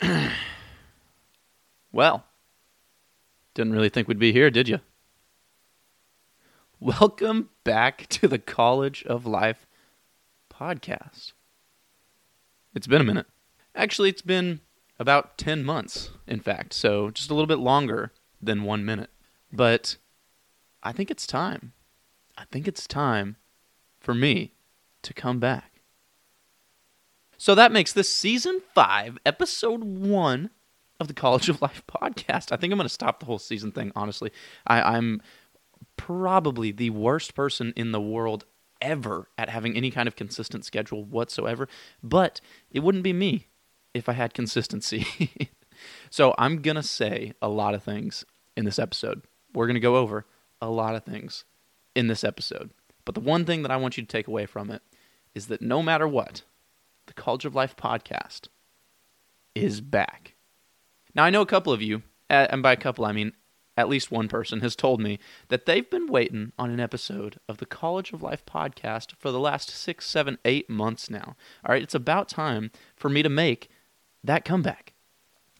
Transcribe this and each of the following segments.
well, didn't really think we'd be here, did you? Welcome back to the College of Life podcast. It's been a minute. Actually, it's been about 10 months, in fact, so just a little bit longer than one minute. But I think it's time. I think it's time for me to come back. So that makes this season five, episode one of the College of Life podcast. I think I'm going to stop the whole season thing, honestly. I, I'm probably the worst person in the world ever at having any kind of consistent schedule whatsoever, but it wouldn't be me if I had consistency. so I'm going to say a lot of things in this episode. We're going to go over a lot of things in this episode. But the one thing that I want you to take away from it is that no matter what, the College of Life podcast is back. Now, I know a couple of you, uh, and by a couple, I mean at least one person, has told me that they've been waiting on an episode of the College of Life podcast for the last six, seven, eight months now. All right, it's about time for me to make that comeback.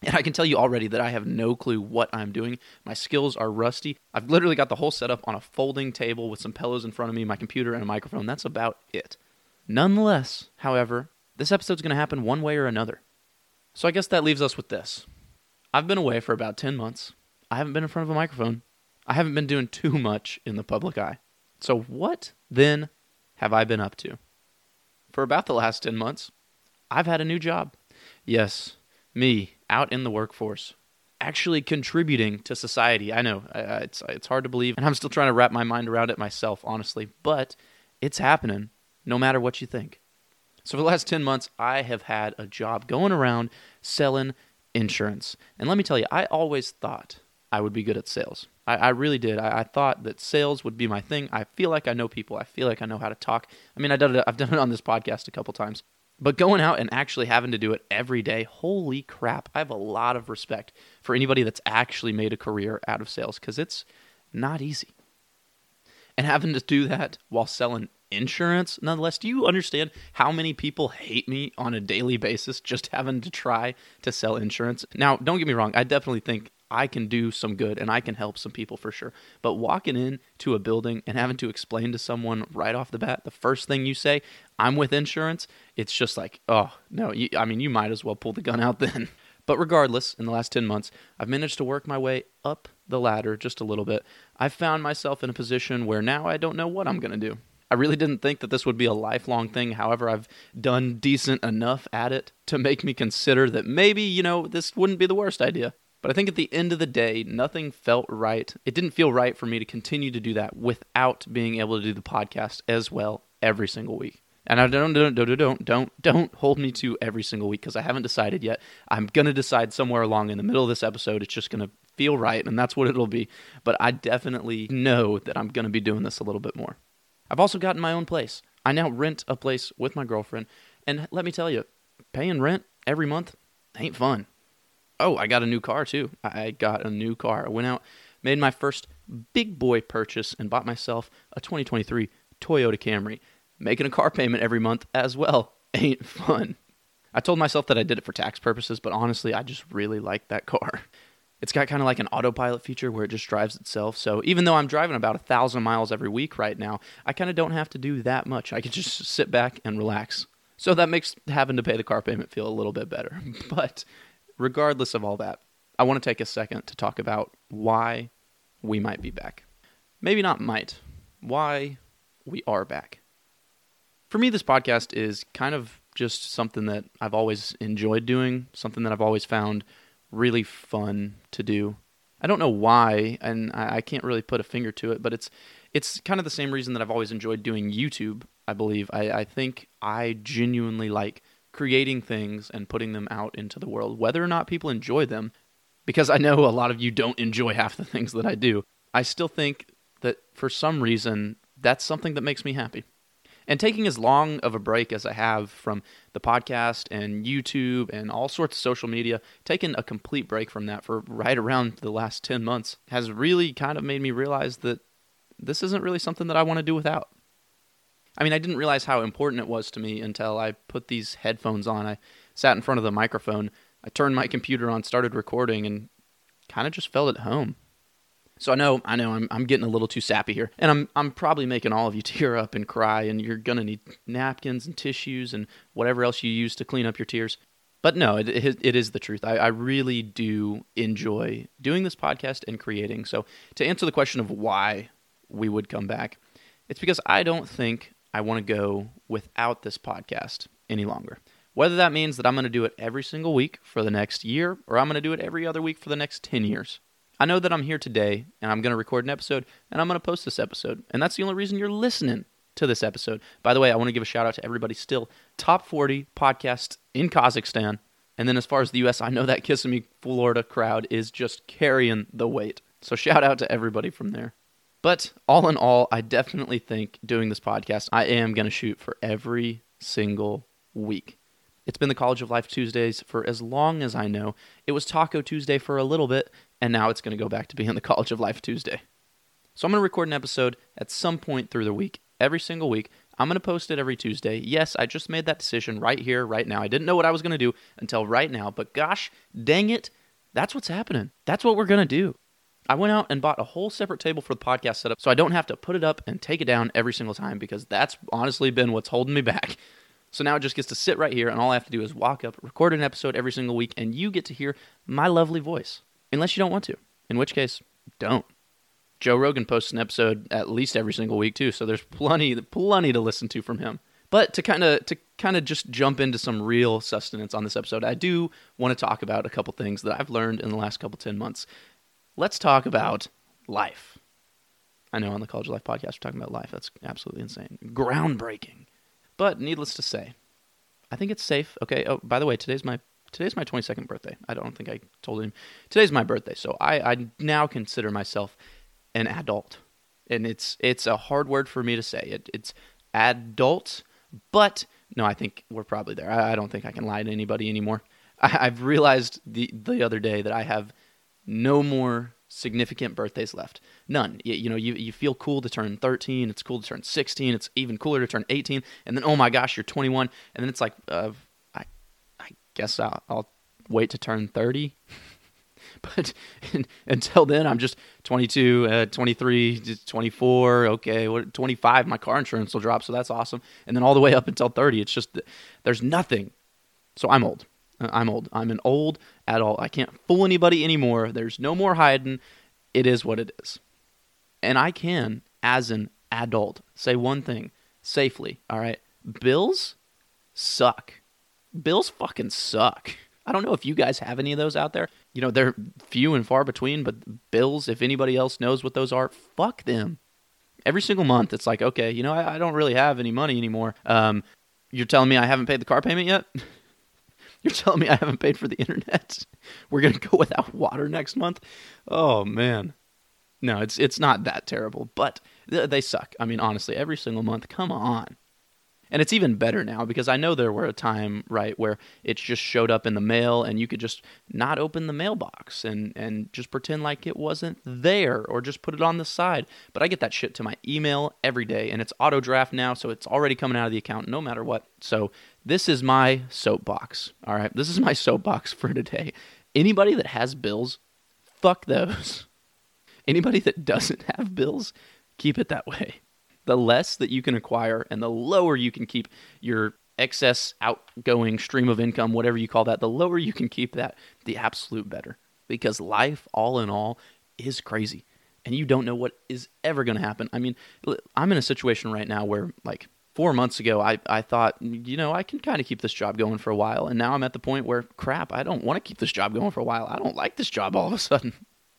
And I can tell you already that I have no clue what I'm doing. My skills are rusty. I've literally got the whole setup on a folding table with some pillows in front of me, my computer, and a microphone. That's about it. Nonetheless, however, this episode's going to happen one way or another. So I guess that leaves us with this. I've been away for about 10 months. I haven't been in front of a microphone. I haven't been doing too much in the public eye. So, what then have I been up to? For about the last 10 months, I've had a new job. Yes, me out in the workforce, actually contributing to society. I know it's it's hard to believe, and I'm still trying to wrap my mind around it myself, honestly. But it's happening, no matter what you think. So for the last ten months, I have had a job going around selling insurance, and let me tell you, I always thought I would be good at sales. I, I really did. I, I, thought that sales would be my thing. I feel like I know people. I feel like I know how to talk. I mean, I did it, I've done it on this podcast a couple times. But going out and actually having to do it every day, holy crap, I have a lot of respect for anybody that's actually made a career out of sales because it's not easy. And having to do that while selling insurance, nonetheless, do you understand how many people hate me on a daily basis just having to try to sell insurance? Now, don't get me wrong, I definitely think I can do some good and I can help some people for sure. But walking into a building and having to explain to someone right off the bat, the first thing you say, I'm with insurance, it's just like, oh, no, you, I mean, you might as well pull the gun out then. But regardless, in the last 10 months, I've managed to work my way up the ladder just a little bit. I've found myself in a position where now I don't know what I'm going to do. I really didn't think that this would be a lifelong thing. However, I've done decent enough at it to make me consider that maybe, you know, this wouldn't be the worst idea. But I think at the end of the day, nothing felt right. It didn't feel right for me to continue to do that without being able to do the podcast as well every single week. And I don't don't don't don't don't don't hold me to every single week because I haven't decided yet. I'm gonna decide somewhere along in the middle of this episode. It's just gonna feel right, and that's what it'll be. But I definitely know that I'm gonna be doing this a little bit more. I've also gotten my own place. I now rent a place with my girlfriend, and let me tell you, paying rent every month ain't fun. Oh, I got a new car too. I got a new car. I went out, made my first big boy purchase, and bought myself a 2023 Toyota Camry. Making a car payment every month as well ain't fun. I told myself that I did it for tax purposes, but honestly, I just really like that car. It's got kind of like an autopilot feature where it just drives itself. So even though I'm driving about a thousand miles every week right now, I kind of don't have to do that much. I can just sit back and relax. So that makes having to pay the car payment feel a little bit better. But regardless of all that, I want to take a second to talk about why we might be back. Maybe not might, why we are back. For me, this podcast is kind of just something that I've always enjoyed doing, something that I've always found really fun to do. I don't know why, and I can't really put a finger to it, but it's it's kind of the same reason that I've always enjoyed doing YouTube. I believe I, I think I genuinely like creating things and putting them out into the world, whether or not people enjoy them, because I know a lot of you don't enjoy half the things that I do, I still think that for some reason that's something that makes me happy. And taking as long of a break as I have from the podcast and YouTube and all sorts of social media, taking a complete break from that for right around the last 10 months has really kind of made me realize that this isn't really something that I want to do without. I mean, I didn't realize how important it was to me until I put these headphones on. I sat in front of the microphone I turned my computer on, started recording, and kind of just felt at home. So I know, I know, I'm I'm getting a little too sappy here, and I'm I'm probably making all of you tear up and cry, and you're gonna need napkins and tissues and whatever else you use to clean up your tears. But no, it, it, it is the truth. I, I really do enjoy doing this podcast and creating. So to answer the question of why we would come back, it's because I don't think I want to go without this podcast any longer. Whether that means that I'm going to do it every single week for the next year or I'm going to do it every other week for the next 10 years. I know that I'm here today and I'm going to record an episode and I'm going to post this episode. And that's the only reason you're listening to this episode. By the way, I want to give a shout out to everybody still. Top 40 podcast in Kazakhstan. And then as far as the US, I know that Kissimmee, Florida crowd is just carrying the weight. So shout out to everybody from there. But all in all, I definitely think doing this podcast, I am going to shoot for every single week. It's been the College of Life Tuesdays for as long as I know. It was Taco Tuesday for a little bit, and now it's going to go back to being the College of Life Tuesday. So I'm going to record an episode at some point through the week, every single week. I'm going to post it every Tuesday. Yes, I just made that decision right here, right now. I didn't know what I was going to do until right now, but gosh dang it, that's what's happening. That's what we're going to do. I went out and bought a whole separate table for the podcast setup so I don't have to put it up and take it down every single time because that's honestly been what's holding me back. So now it just gets to sit right here, and all I have to do is walk up, record an episode every single week, and you get to hear my lovely voice. Unless you don't want to, in which case, don't. Joe Rogan posts an episode at least every single week too, so there's plenty, plenty to listen to from him. But to kind of to kind of just jump into some real sustenance on this episode, I do want to talk about a couple things that I've learned in the last couple ten months. Let's talk about life. I know on the College of Life podcast we're talking about life. That's absolutely insane, groundbreaking. But needless to say, I think it's safe. Okay. Oh, by the way, today's my today's my 22nd birthday. I don't think I told him. Today's my birthday, so I, I now consider myself an adult, and it's it's a hard word for me to say. It, it's adult, but no, I think we're probably there. I, I don't think I can lie to anybody anymore. I, I've realized the the other day that I have no more significant birthdays left. None. You, you, know, you, you feel cool to turn 13. It's cool to turn 16. It's even cooler to turn 18. And then, oh my gosh, you're 21. And then it's like, uh, guess I'll, I'll wait to turn 30. but until then, I'm just 22, uh, 23, 24. Okay, what, 25. My car insurance will drop, so that's awesome. And then all the way up until 30, it's just there's nothing. So I'm old. Uh, I'm old. I'm an old adult. I can't fool anybody anymore. There's no more hiding. It is what it is. And I can, as an adult, say one thing safely. All right. Bills suck. Bills fucking suck. I don't know if you guys have any of those out there. You know, they're few and far between, but bills, if anybody else knows what those are, fuck them. Every single month, it's like, okay, you know, I, I don't really have any money anymore. Um, you're telling me I haven't paid the car payment yet? You're telling me I haven't paid for the internet? We're going to go without water next month? Oh man. No, it's it's not that terrible, but they suck. I mean, honestly, every single month. Come on. And it's even better now because I know there were a time, right, where it just showed up in the mail and you could just not open the mailbox and, and just pretend like it wasn't there or just put it on the side. But I get that shit to my email every day and it's auto draft now, so it's already coming out of the account no matter what. So this is my soapbox. All right. This is my soapbox for today. Anybody that has bills, fuck those. Anybody that doesn't have bills, keep it that way. The less that you can acquire and the lower you can keep your excess outgoing stream of income, whatever you call that, the lower you can keep that, the absolute better. Because life, all in all, is crazy. And you don't know what is ever going to happen. I mean, I'm in a situation right now where, like, four months ago, I, I thought, you know, I can kind of keep this job going for a while. And now I'm at the point where, crap, I don't want to keep this job going for a while. I don't like this job all of a sudden.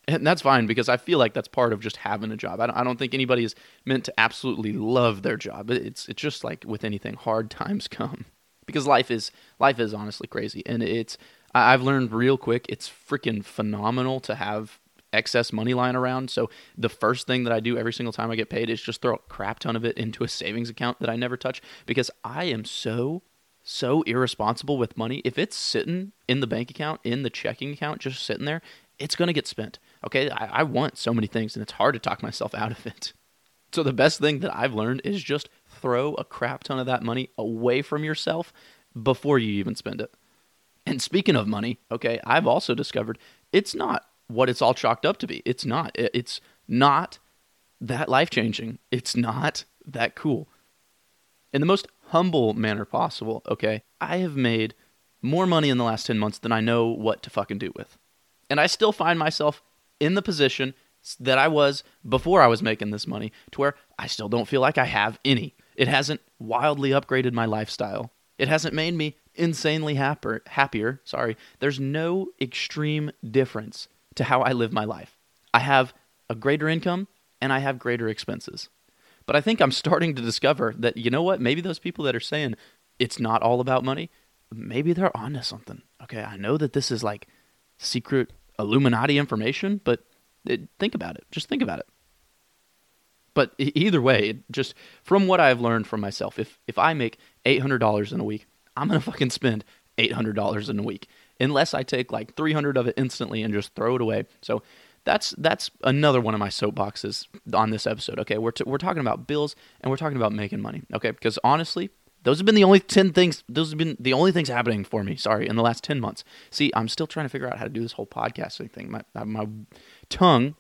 And that's fine because I feel like that's part of just having a job. I don't, I don't think anybody is meant to absolutely love their job. It's, it's just like with anything, hard times come because life is, life is honestly crazy. And it's, I've learned real quick, it's freaking phenomenal to have excess money lying around. So the first thing that I do every single time I get paid is just throw a crap ton of it into a savings account that I never touch because I am so so irresponsible with money. If it's sitting in the bank account, in the checking account, just sitting there, it's going to get spent. Okay. I, I, want so many things and it's hard to talk myself out of it. So the best thing that I've learned is just throw a crap ton of that money away from yourself before you even spend it. And speaking of money, okay, I've also discovered it's not what it's all chalked up to be. It's not. It's not that life changing. It's not that cool. In the most humble manner possible, okay, I have made more money in the last 10 months than I know what to fucking do with. And I still find myself in the position that I was before I was making this money to where I still don't feel like I have any. It hasn't wildly upgraded my lifestyle. It hasn't made me insanely happier, happier. Sorry. There's no extreme difference to how I live my life. I have a greater income and I have greater expenses. But I think I'm starting to discover that you know what? Maybe those people that are saying it's not all about money, maybe they're onto something. Okay, I know that this is like secret Illuminati information, but it, think about it. Just think about it. But either way, just from what I've learned from myself, if if I make eight hundred dollars in a week, I'm gonna fucking spend eight hundred dollars in a week, unless I take like three hundred of it instantly and just throw it away. So that's that's another one of my soapboxes on this episode. Okay, we're t- we're talking about bills and we're talking about making money. Okay, because honestly, those have been the only 10 things, those have been the only things happening for me, sorry, in the last 10 months. See, I'm still trying to figure out how to do this whole podcasting thing. My, uh, my tongue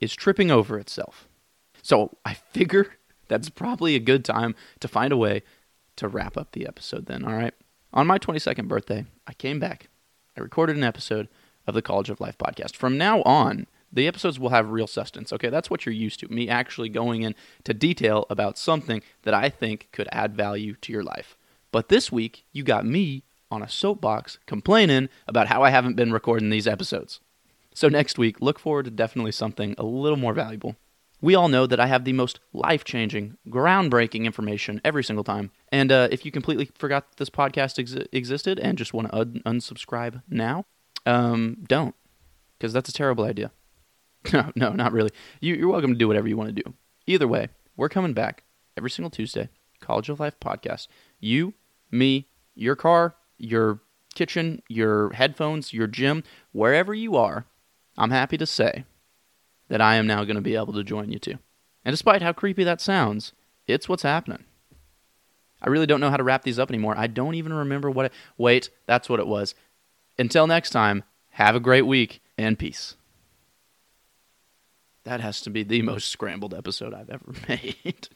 is tripping over itself. So I figure that's probably a good time to find a way to wrap up the episode then, all right? On my 22nd birthday, I came back. I recorded an episode of the College of Life podcast. From now on, the episodes will have real substance. Okay, that's what you're used to. Me actually going into detail about something that I think could add value to your life. But this week, you got me on a soapbox complaining about how I haven't been recording these episodes. So next week, look forward to definitely something a little more valuable. We all know that I have the most life changing, groundbreaking information every single time. And uh, if you completely forgot that this podcast ex- existed and just want to un- unsubscribe now, um, don't, because that's a terrible idea. No, no, not really. You, you're welcome to do whatever you want to do. Either way, we're coming back every single Tuesday. College of Life podcast. You, me, your car, your kitchen, your headphones, your gym, wherever you are, I'm happy to say that I am now going to be able to join you too. And despite how creepy that sounds, it's what's happening. I really don't know how to wrap these up anymore. I don't even remember what it. Wait, that's what it was. Until next time, have a great week and peace. That has to be the most scrambled episode I've ever made.